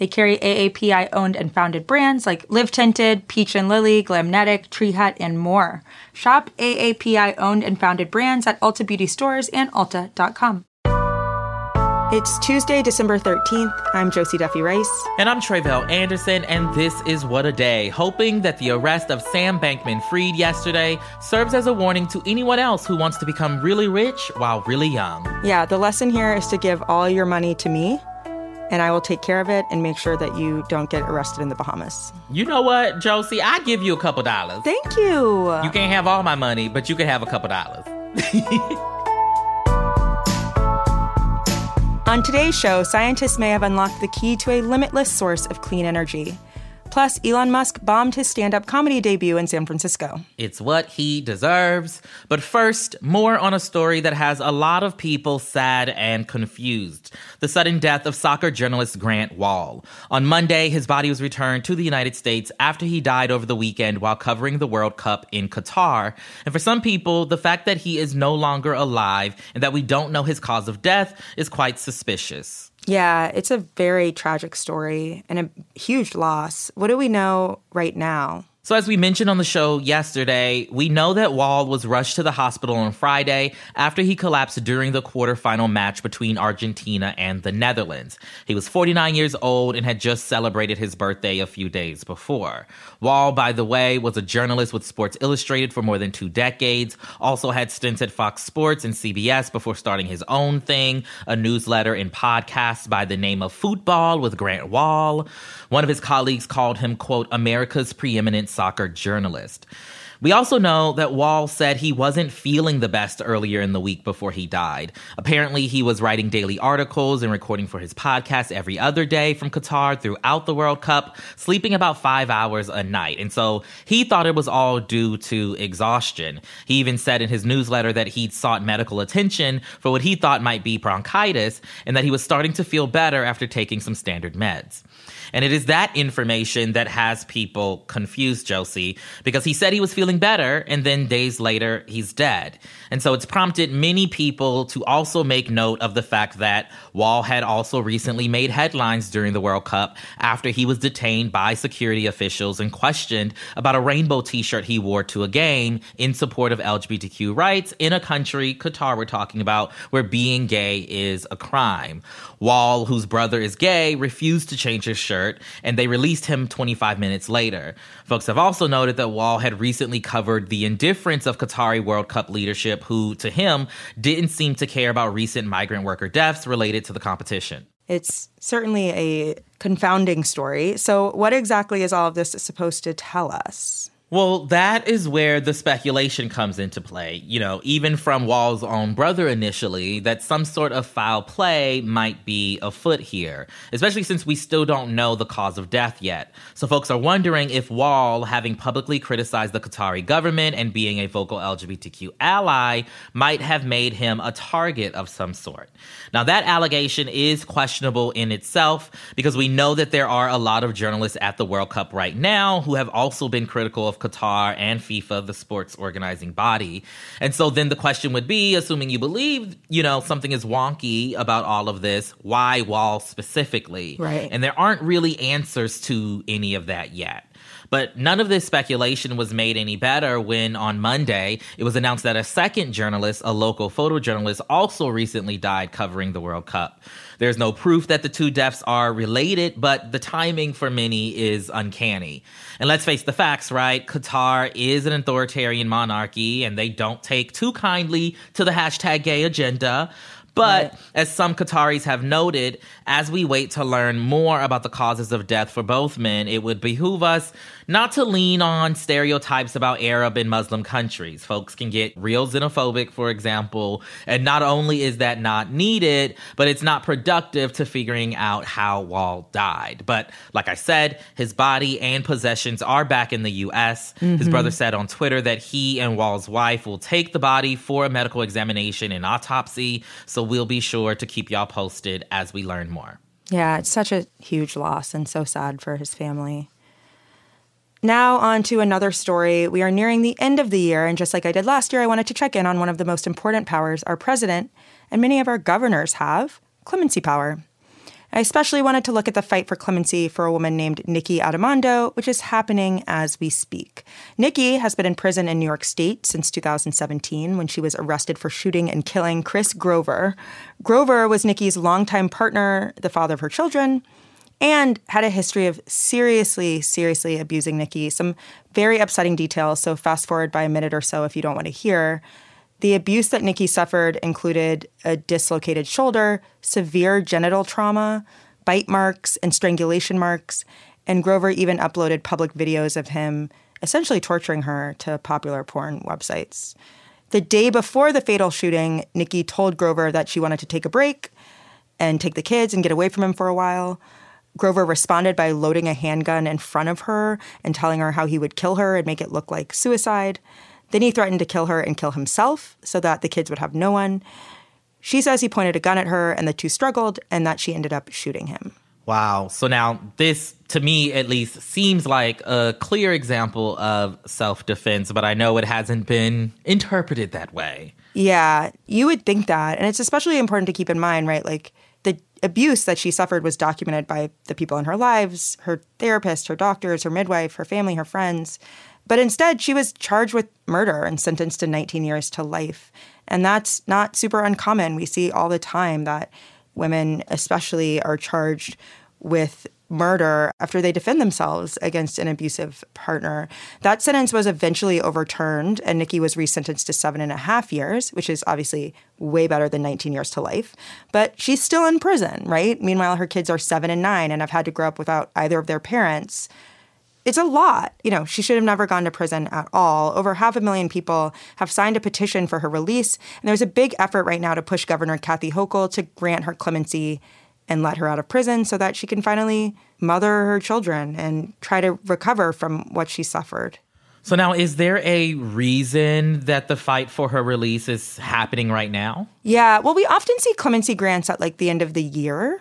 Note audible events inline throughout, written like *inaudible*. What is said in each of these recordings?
They carry AAPI owned and founded brands like Live Tinted, Peach and Lily, Glamnetic, Tree Hut, and more. Shop AAPI owned and founded brands at Ulta Beauty stores and Ulta.com. It's Tuesday, December 13th. I'm Josie Duffy Rice. And I'm Tre'vell Anderson, and this is What a Day, hoping that the arrest of Sam Bankman Fried yesterday serves as a warning to anyone else who wants to become really rich while really young. Yeah, the lesson here is to give all your money to me and I will take care of it and make sure that you don't get arrested in the Bahamas. You know what, Josie? I give you a couple dollars. Thank you. You can't have all my money, but you can have a couple dollars. *laughs* On today's show, scientists may have unlocked the key to a limitless source of clean energy. Plus, Elon Musk bombed his stand up comedy debut in San Francisco. It's what he deserves. But first, more on a story that has a lot of people sad and confused the sudden death of soccer journalist Grant Wahl. On Monday, his body was returned to the United States after he died over the weekend while covering the World Cup in Qatar. And for some people, the fact that he is no longer alive and that we don't know his cause of death is quite suspicious. Yeah, it's a very tragic story and a huge loss. What do we know right now? So, as we mentioned on the show yesterday, we know that Wahl was rushed to the hospital on Friday after he collapsed during the quarterfinal match between Argentina and the Netherlands. He was 49 years old and had just celebrated his birthday a few days before. Wahl, by the way, was a journalist with Sports Illustrated for more than two decades, also had stints at Fox Sports and CBS before starting his own thing, a newsletter and podcast by the name of Football with Grant Wahl. One of his colleagues called him, quote, America's preeminent soccer journalist. We also know that Wahl said he wasn't feeling the best earlier in the week before he died. Apparently, he was writing daily articles and recording for his podcast every other day from Qatar throughout the World Cup, sleeping about five hours a night. And so he thought it was all due to exhaustion. He even said in his newsletter that he'd sought medical attention for what he thought might be bronchitis and that he was starting to feel better after taking some standard meds. And it is that information that has people confused, Josie, because he said he was feeling better and then days later he's dead. And so it's prompted many people to also make note of the fact that Wahl had also recently made headlines during the World Cup after he was detained by security officials and questioned about a rainbow t shirt he wore to a game in support of LGBTQ rights in a country, Qatar, we're talking about, where being gay is a crime. Wahl, whose brother is gay, refused to change his shirt, and they released him 25 minutes later. Folks have also noted that Wahl had recently covered the indifference of Qatari World Cup leadership, who, to him, didn't seem to care about recent migrant worker deaths related to the competition. It's certainly a confounding story. So, what exactly is all of this supposed to tell us? Well, that is where the speculation comes into play. You know, even from Wahl's own brother initially, that some sort of foul play might be afoot here, especially since we still don't know the cause of death yet. So folks are wondering if Wahl, having publicly criticized the Qatari government and being a vocal LGBTQ ally, might have made him a target of some sort. Now, that allegation is questionable in itself because we know that there are a lot of journalists at the World Cup right now who have also been critical of Qatar and FIFA, the sports organizing body. And so then the question would be, assuming you believe, you know, something is wonky about all of this, why Wahl specifically? Right. And there aren't really answers to any of that yet. But none of this speculation was made any better when on Monday it was announced that a second journalist, a local photojournalist, also recently died covering the World Cup. There's no proof that the two deaths are related, but the timing for many is uncanny. And let's face the facts, right? Qatar is an authoritarian monarchy and they don't take too kindly to the hashtag gay agenda. But Right. as some Qataris have noted, as we wait to learn more about the causes of death for both men, it would behoove us not to lean on stereotypes about Arab and Muslim countries. Folks can get real xenophobic, for example, and not only is that not needed, but it's not productive to figuring out how Wahl died. But like I said, his body and possessions are back in the US. His mm-hmm. brother said on Twitter that he and Wahl's wife will take the body for a medical examination and autopsy, so we'll be sure to keep y'all posted as we learn more. Yeah, it's such a huge loss and so sad for his family. Now, on to another story. We are nearing the end of the year, and just like I did last year, I wanted to check in on one of the most important powers our president and many of our governors have clemency power. I especially wanted to look at the fight for clemency for a woman named Nikki Addimando, which is happening as we speak. Nikki has been in prison in New York State since 2017 when she was arrested for shooting and killing Chris Grover. Grover was Nikki's longtime partner, the father of her children, and had a history of seriously, seriously abusing Nikki. Some very upsetting details, so fast forward by a minute or so if you don't want to hear. The abuse that Nikki suffered included a dislocated shoulder, severe genital trauma, bite marks, and strangulation marks. And Grover even uploaded public videos of him essentially torturing her to popular porn websites. The day before the fatal shooting, Nikki told Grover that she wanted to take a break and take the kids and get away from him for a while. Grover responded by loading a handgun in front of her and telling her how he would kill her and make it look like suicide. Then he threatened to kill her and kill himself so that the kids would have no one. She says he pointed a gun at her and the two struggled and that she ended up shooting him. Wow. So now this, to me at least, seems like a clear example of self defense, but I know it hasn't been interpreted that way. Yeah, you would think that. And it's especially important to keep in mind, right? Like the abuse that she suffered was documented by the people in her lives her therapist, her doctors, her midwife, her family, her friends. But instead, she was charged with murder and sentenced to 19 years to life. And that's not super uncommon. We see all the time that women, especially, are charged with murder after they defend themselves against an abusive partner. That sentence was eventually overturned, and Nikki was resentenced to seven and a half years, which is obviously way better than 19 years to life. But she's still in prison, right? Meanwhile, her kids are seven and nine and have had to grow up without either of their parents it's a lot. You know, she should have never gone to prison at all. Over half a million people have signed a petition for her release. And there's a big effort right now to push Governor Kathy Hochul to grant her clemency and let her out of prison so that she can finally mother her children and try to recover from what she suffered. So now, is there a reason that the fight for her release is happening right now? Yeah, well, we often see clemency grants at like the end of the year.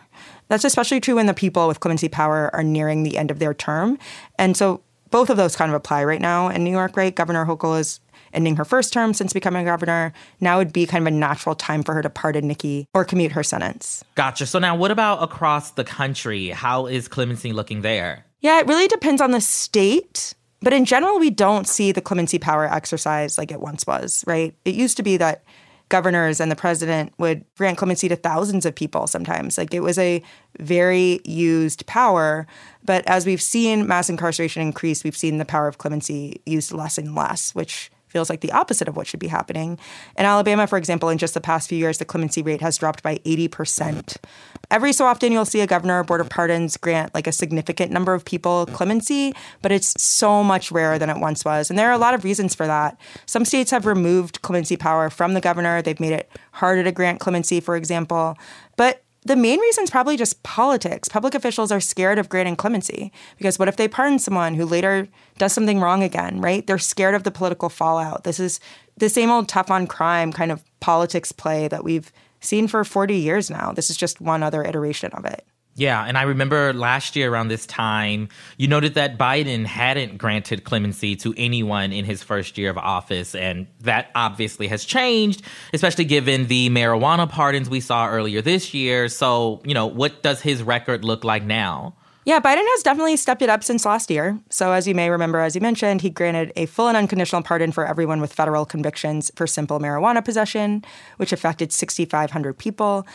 That's especially true when the people with clemency power are nearing the end of their term. And so both of those kind of apply right now in New York, right? Governor Hochul is ending her first term since becoming governor. Now would be kind of a natural time for her to pardon Nikki or commute her sentence. Gotcha. So now, what about across the country? How is clemency looking there? Yeah, it really depends on the state. But in general, we don't see the clemency power exercise like it once was, right? It used to be that governors and the president would grant clemency to thousands of people sometimes. Like it was a very used power. But as we've seen mass incarceration increase, we've seen the power of clemency used less and less, which feels like the opposite of what should be happening. In Alabama, for example, in just the past few years, the clemency rate has dropped by 80%. Every so often, you'll see a governor or board of pardons grant like a significant number of people clemency, but it's so much rarer than it once was. And there are a lot of reasons for that. Some states have removed clemency power from the governor, they've made it harder to grant clemency, for example. But the main reason is probably just politics. Public officials are scared of granting clemency because what if they pardon someone who later does something wrong again, right? They're scared of the political fallout. This is the same old tough on crime kind of politics play that we've seen for 40 years now. This is just one other iteration of it. Yeah, and I remember last year around this time, you noted that Biden hadn't granted clemency to anyone in his first year of office, and that obviously has changed, especially given the marijuana pardons we saw earlier this year. So, you know, what does his record look like now? Yeah, Biden has definitely stepped it up since last year. So, as you may remember, as you mentioned, he granted a full and unconditional pardon for everyone with federal convictions for simple marijuana possession, which affected 6,500 people.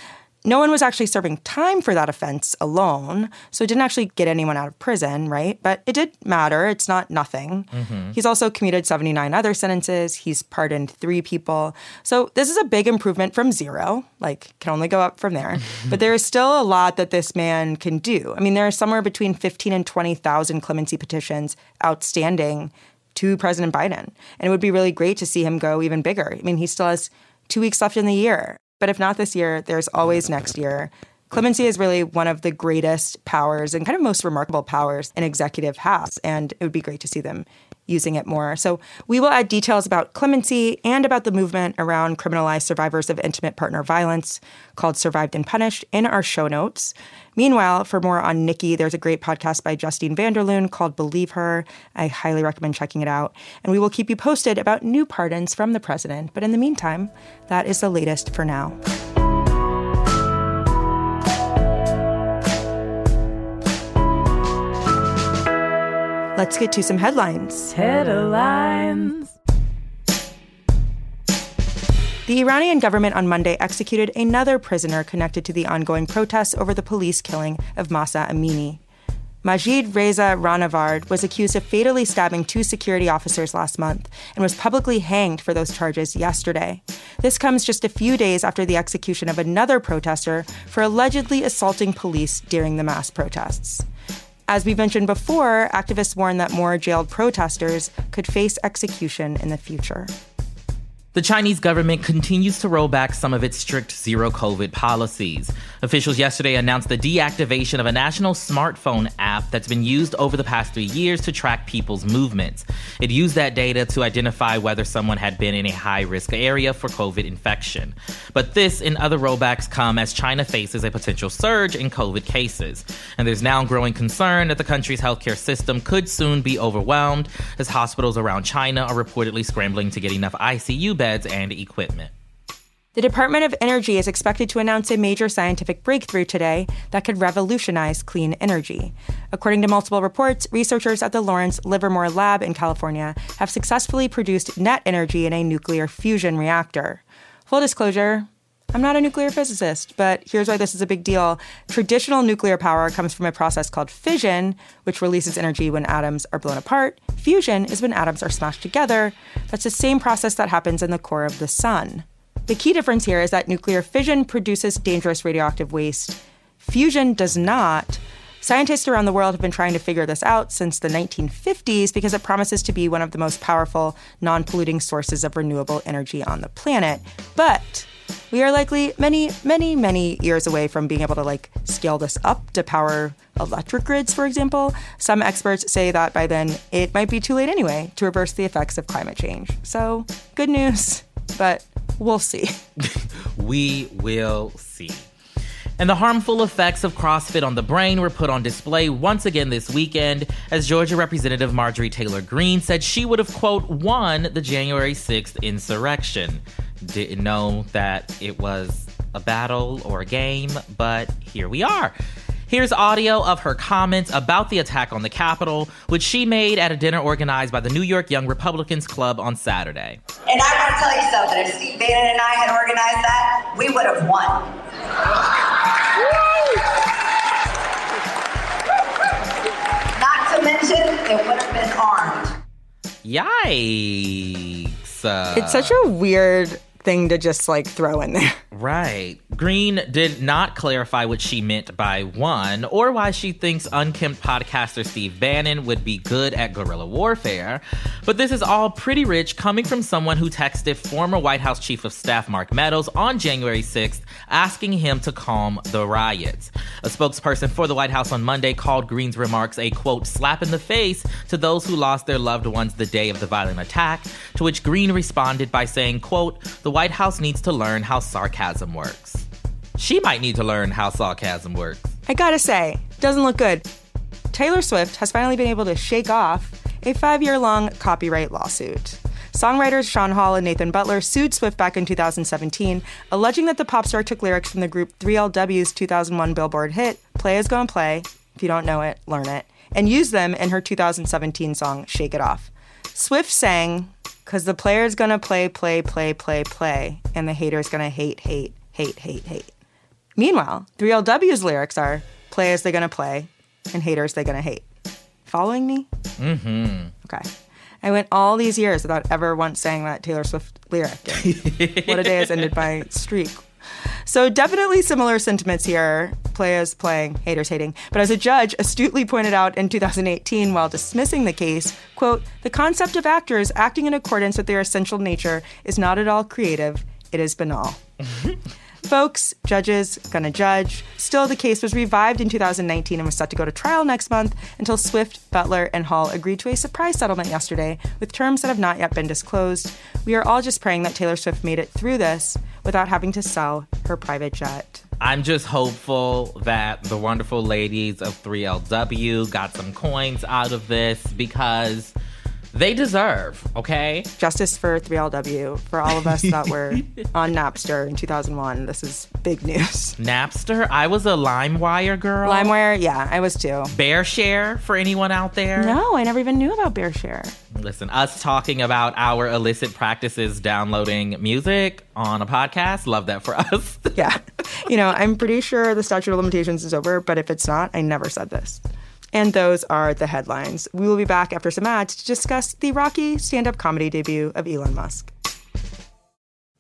No one was actually serving time for that offense alone, so it didn't actually get anyone out of prison, right? But it did matter. It's not nothing. Mm-hmm. He's also commuted 79 other sentences. He's pardoned three people. So this is a big improvement from zero, like, can only go up from there. *laughs* but there is still a lot that this man can do. I mean, there are somewhere between 15 and 20,000 clemency petitions outstanding to President Biden. And it would be really great to see him go even bigger. I mean, he still has two weeks left in the year. But if not this year, there's always next year. Clemency is really one of the greatest powers and kind of most remarkable powers an executive has. And it would be great to see them using it more. So we will add details about clemency and about the movement around criminalized survivors of intimate partner violence called Survived and Punished in our show notes. Meanwhile, for more on Nikki, there's a great podcast by Justine van der Leun called Believe Her. I highly recommend checking it out. And we will keep you posted about new pardons from the president. But in the meantime, that is the latest for now. Let's get to some headlines. Headlines. The Iranian government on Monday executed another prisoner connected to the ongoing protests over the police killing of Mahsa Amini. Majid Reza Rahnavard was accused of fatally stabbing two security officers last month and was publicly hanged for those charges yesterday. This comes just a few days after the execution of another protester for allegedly assaulting police during the mass protests. As we mentioned before, activists warn that more jailed protesters could face execution in the future. The Chinese government continues to roll back some of its strict zero COVID policies. Officials yesterday announced the deactivation of a national smartphone app that's been used over the past three years to track people's movements. It used that data to identify whether someone had been in a high risk area for COVID infection. But this and other rollbacks come as China faces a potential surge in COVID cases. And there's now growing concern that the country's healthcare system could soon be overwhelmed as hospitals around China are reportedly scrambling to get enough ICU beds beds and equipment. The Department of Energy is expected to announce a major scientific breakthrough today that could revolutionize clean energy. According to multiple reports, researchers at the Lawrence Livermore Lab in California have successfully produced net energy in a nuclear fusion reactor. Full disclosure, I'm not a nuclear physicist, but here's why this is a big deal. Traditional nuclear power comes from a process called fission, which releases energy when atoms are blown apart. Fusion is when atoms are smashed together. That's the same process that happens in the core of the sun. The key difference here is that nuclear fission produces dangerous radioactive waste. Fusion does not. Scientists around the world have been trying to figure this out since the 1950s because it promises to be one of the most powerful, non polluting sources of renewable energy on the planet. But we are likely many, many, many years away from being able to like scale this up to power electric grids, for example. Some experts say that by then it might be too late anyway to reverse the effects of climate change. So, good news, but we'll see. *laughs* we will see. And the harmful effects of CrossFit on the brain were put on display once again this weekend as Georgia Representative Marjorie Taylor Greene said she would have, quote, won the January 6th insurrection. Didn't know that it was a battle or a game, but here we are. Here's audio of her comments about the attack on the Capitol, which she made at a dinner organized by the New York Young Republicans Club on Saturday. And I want to tell you something if Steve Bannon and I had organized that, we would have won. Not to mention, it would have been armed. Yikes. Uh, it's such a weird thing to just like throw in there. *laughs* Right. Greene did not clarify what she meant by won or why she thinks unkempt podcaster Steve Bannon would be good at guerrilla warfare. But this is all pretty rich coming from someone who texted former White House Chief of Staff Mark Meadows on January 6th asking him to calm the riots. A spokesperson for the White House on Monday called Greene's remarks a quote slap in the face to those who lost their loved ones the day of the violent attack, to which Greene responded by saying, quote, the White House needs to learn how sarcasm works. She might need to learn how sarcasm works. I gotta say, doesn't look good. Taylor Swift has finally been able to shake off a five year long copyright lawsuit. Songwriters Sean Hall and Nathan Butler sued Swift back in 2017, alleging that the pop star took lyrics from the group 3LW's 2001 Billboard hit, Play Is Gonna Play, if you don't know it, learn it, and used them in her 2017 song, Shake It Off. Swift sang, Cause the player's gonna play, play, play, play, play, and the hater's gonna hate, hate, hate, hate, hate. Meanwhile, 3LW's lyrics are play as they're gonna play and haters they're gonna hate. Following me? Mm-hmm. Okay. I went all these years without ever once saying that Taylor Swift lyric. *laughs* What a day has ended my streak. So definitely similar sentiments here. Players playing, haters hating. But as a judge astutely pointed out in 2018 while dismissing the case, quote, the concept of actors acting in accordance with their essential nature is not at all creative, it is banal. *laughs* Folks, judges, gonna judge. Still, the case was revived in 2019 and was set to go to trial next month until Swift, Butler, and Hall agreed to a surprise settlement yesterday with terms that have not yet been disclosed. We are all just praying that Taylor Swift made it through this without having to sell her private jet. I'm just hopeful that the wonderful ladies of 3LW got some coins out of this because they deserve, okay? Justice for 3LW for all of us that were *laughs* on Napster in 2001. This is big news. Napster, I was a LimeWire girl. LimeWire, yeah, I was too. BearShare for anyone out there? No, I never even knew about BearShare. Listen, us talking about our illicit practices downloading music on a podcast, love that for *laughs* us. yeah. You know, I'm pretty sure the statute of limitations is over, but if it's not, I never said this. And those are the headlines. We will be back after some ads to discuss the rocky stand up comedy debut of Elon Musk.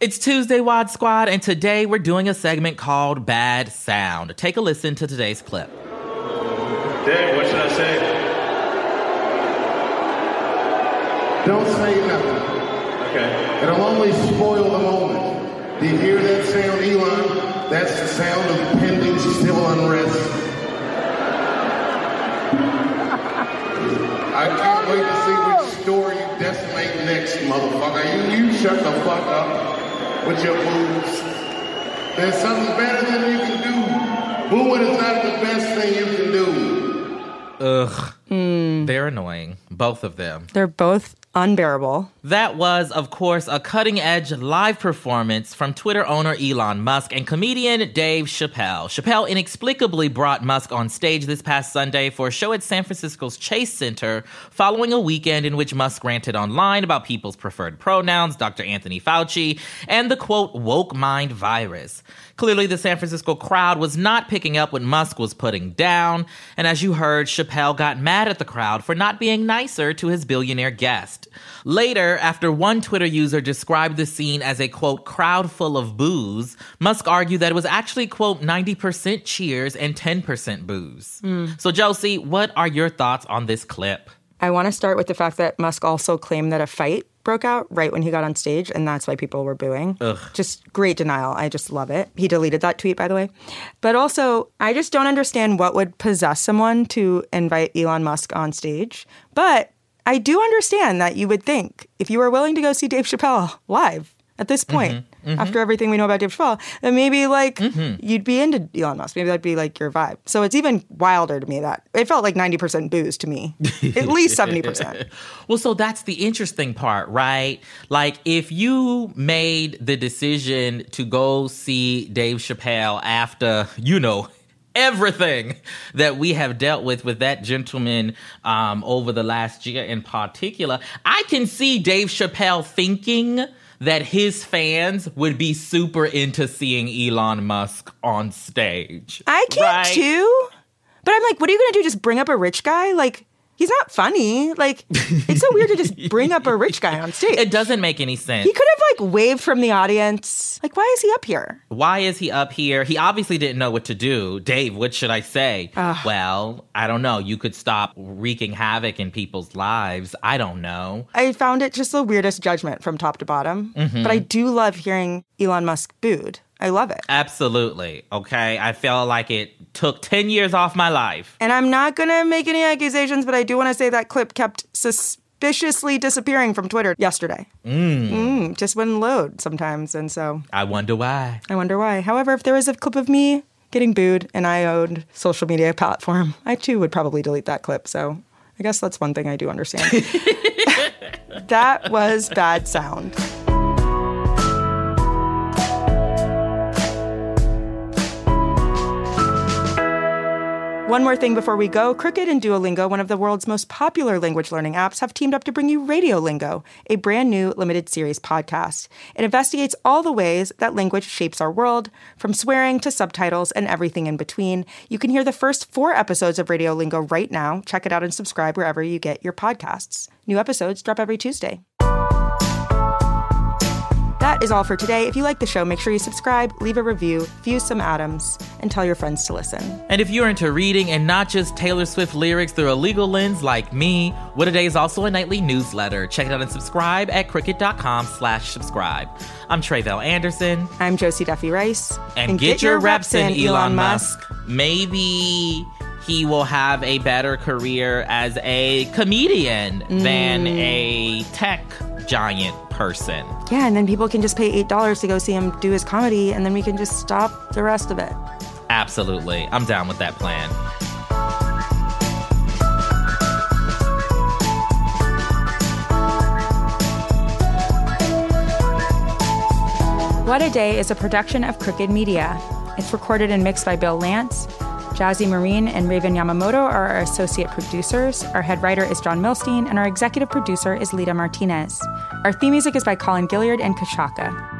It's Tuesday, Wad Squad, and today we're doing a segment called Bad Sound. Take a listen to today's clip. Dang, what should I say? Don't say nothing. Okay. It'll only spoil the moment. Do you hear that sound, Elon? That's the sound of pending civil unrest. *laughs* I next, motherfucker. You, you shut the fuck up with your moves. There's something better than you can do. Booing is not the best thing you can do. Ugh. Hmm. They're annoying. Both of them. They're both unbearable. That was, of course, a cutting edge live performance from Twitter owner Elon Musk and comedian Dave Chappelle. Chappelle inexplicably brought Musk on stage this past Sunday for a show at San Francisco's Chase Center following a weekend in which Musk ranted online about people's preferred pronouns, Dr. Anthony Fauci, and the quote, woke mind virus. Clearly, the San Francisco crowd was not picking up what Musk was putting down, and as you heard, Chappelle got mad at the crowd for not being nicer to his billionaire guest. Later, after one Twitter user described the scene as a quote, crowd full of booze, Musk argued that it was actually quote, 90% cheers and 10% boos. So, Josie, what are your thoughts on this clip? I want to start with the fact that Musk also claimed that a fight broke out right when he got on stage, and that's why people were booing. Just great denial. I just love it. He deleted that tweet, by the way. But also, I just don't understand what would possess someone to invite Elon Musk on stage. But I do understand that you would think if you were willing to go see Dave Chappelle live at this mm-hmm. point, mm-hmm. after everything we know about Dave Chappelle, then maybe like mm-hmm. you'd be into Elon Musk. Maybe that'd be like your vibe. So it's even wilder to me that it felt like 90% boos to me, *laughs* at least 70%. Well, so that's the interesting part, right? Like, if you made the decision to go see Dave Chappelle after, you know, everything that we have dealt with with that gentleman um, over the last year in particular, I can see Dave Chappelle thinking that his fans would be super into seeing Elon Musk on stage. I can right? too. But I'm like, what are you going to do? Just bring up a rich guy? Like, he's not funny. Like, it's so weird to just *laughs* bring up a rich guy on stage. It doesn't make any sense. He could have like waved from the audience. Like, why is he up here? Why is he up here? He obviously didn't know what to do. Dave, what should I say? Well, I don't know. You could stop wreaking havoc in people's lives. I don't know. I found it just the weirdest judgment from top to bottom. Mm-hmm. But I do love hearing Elon Musk booed. I love it. Absolutely. Okay. I feel like it took 10 years off my life. And I'm not going to make any accusations, but I do want to say that clip kept suspiciously disappearing from Twitter yesterday. Mm. just wouldn't load sometimes. And so I wonder why. I wonder why. However, if there was a clip of me getting booed and I owned social media platform, I too would probably delete that clip. So I guess that's one thing I do understand. *laughs* *laughs* that was bad sound. One more thing before we go Crooked and Duolingo, one of the world's most popular language learning apps, have teamed up to bring you Radiolingo, a brand new limited series podcast. It investigates all the ways that language shapes our world, from swearing to subtitles and everything in between. You can hear the first four episodes of Radiolingo right now. Check it out and subscribe wherever you get your podcasts. New episodes drop every Tuesday. That is all for today. If you like the show, make sure you subscribe, leave a review, fuse some atoms, and tell your friends to listen. And if you're into reading and not just Taylor Swift lyrics through a legal lens like me, What A Day is also a nightly newsletter. Check it out and subscribe at crooked.com slash subscribe. I'm Tre'vell Anderson. I'm Josie Duffy Rice. And, get, your reps in, Elon Musk. Maybe he will have a better career as a comedian than mm. a tech giant person. Yeah, and then people can just pay $8 to go see him do his comedy, and then we can just stop the rest of it. Absolutely. I'm down with that plan. What a Day is a production of Crooked Media. It's recorded and mixed by Bill Lancz. Jazzi Marine and Raven Yamamoto are our associate producers. Our head writer is Jon Millstein, and our executive producer is Lita Martinez. Our theme music is by Colin Gilliard and Kashaka.